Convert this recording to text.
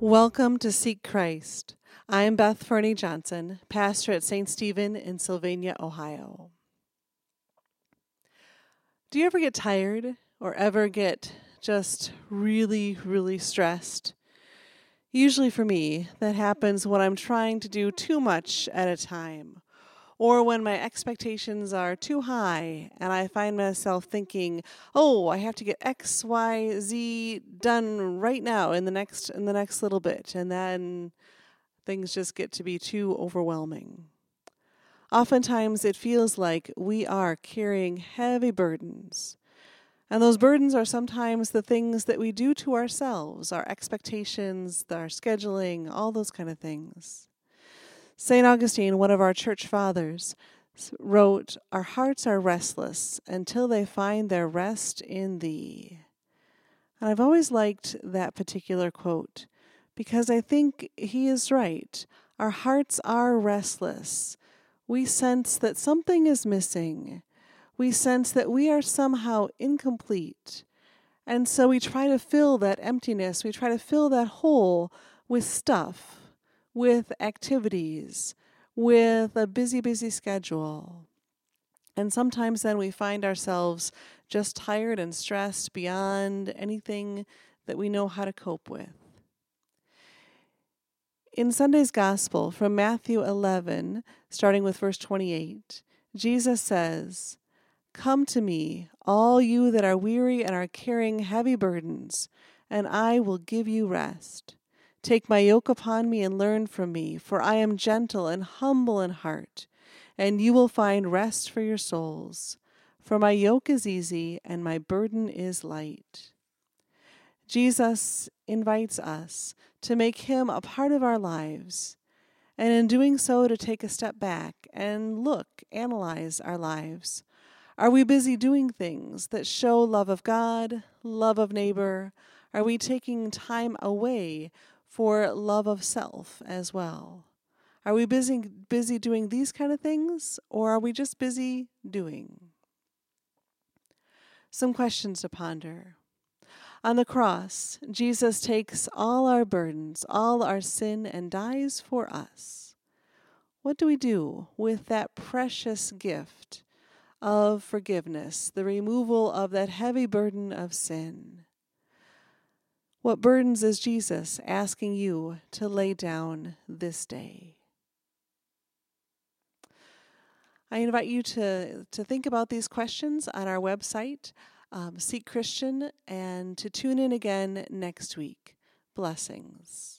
Welcome to Seek Christ. I am Beth Fernie Johnson, pastor at St. Stephen in Sylvania, Ohio. Do you ever get tired or ever get just really, really stressed? Usually for me, that happens when I'm trying to do too much at a time or when my expectations are too high and I find myself thinking, "Oh, I have to get X, Y, Z done right now in the next in the next little bit." And then things just get to be too overwhelming. Oftentimes it feels like we are carrying heavy burdens. And those burdens are sometimes the things that we do to ourselves, our expectations, our scheduling, all those kind of things. St. Augustine, one of our church fathers, wrote, Our hearts are restless until they find their rest in thee. And I've always liked that particular quote because I think he is right. Our hearts are restless. We sense that something is missing. We sense that we are somehow incomplete. And so we try to fill that emptiness, we try to fill that hole with stuff with activities, with a busy, busy schedule. And sometimes then we find ourselves just tired and stressed beyond anything that we know how to cope with. In Sunday's Gospel from Matthew 11, starting with verse 28, Jesus says, Come to me, all you that are weary and are carrying heavy burdens, and I will give you rest. Take my yoke upon me and learn from me, for I am gentle and humble in heart, and you will find rest for your souls. For my yoke is easy and my burden is light. Jesus invites us to make him a part of our lives, and in doing so, to take a step back and look, analyze our lives. Are we busy doing things that show love of God, love of neighbor? Are we taking time away for love of self as well. Are we busy busy doing these kind of things or are we just busy doing? Some questions to ponder. On the cross, Jesus takes all our burdens, all our sin, and dies for us. What do we do with that precious gift of forgiveness, the removal of that heavy burden of sin? What burdens is Jesus asking you to lay down this day? I invite you to, to think about these questions on our website, um, Seek Christian, and to tune in again next week. Blessings.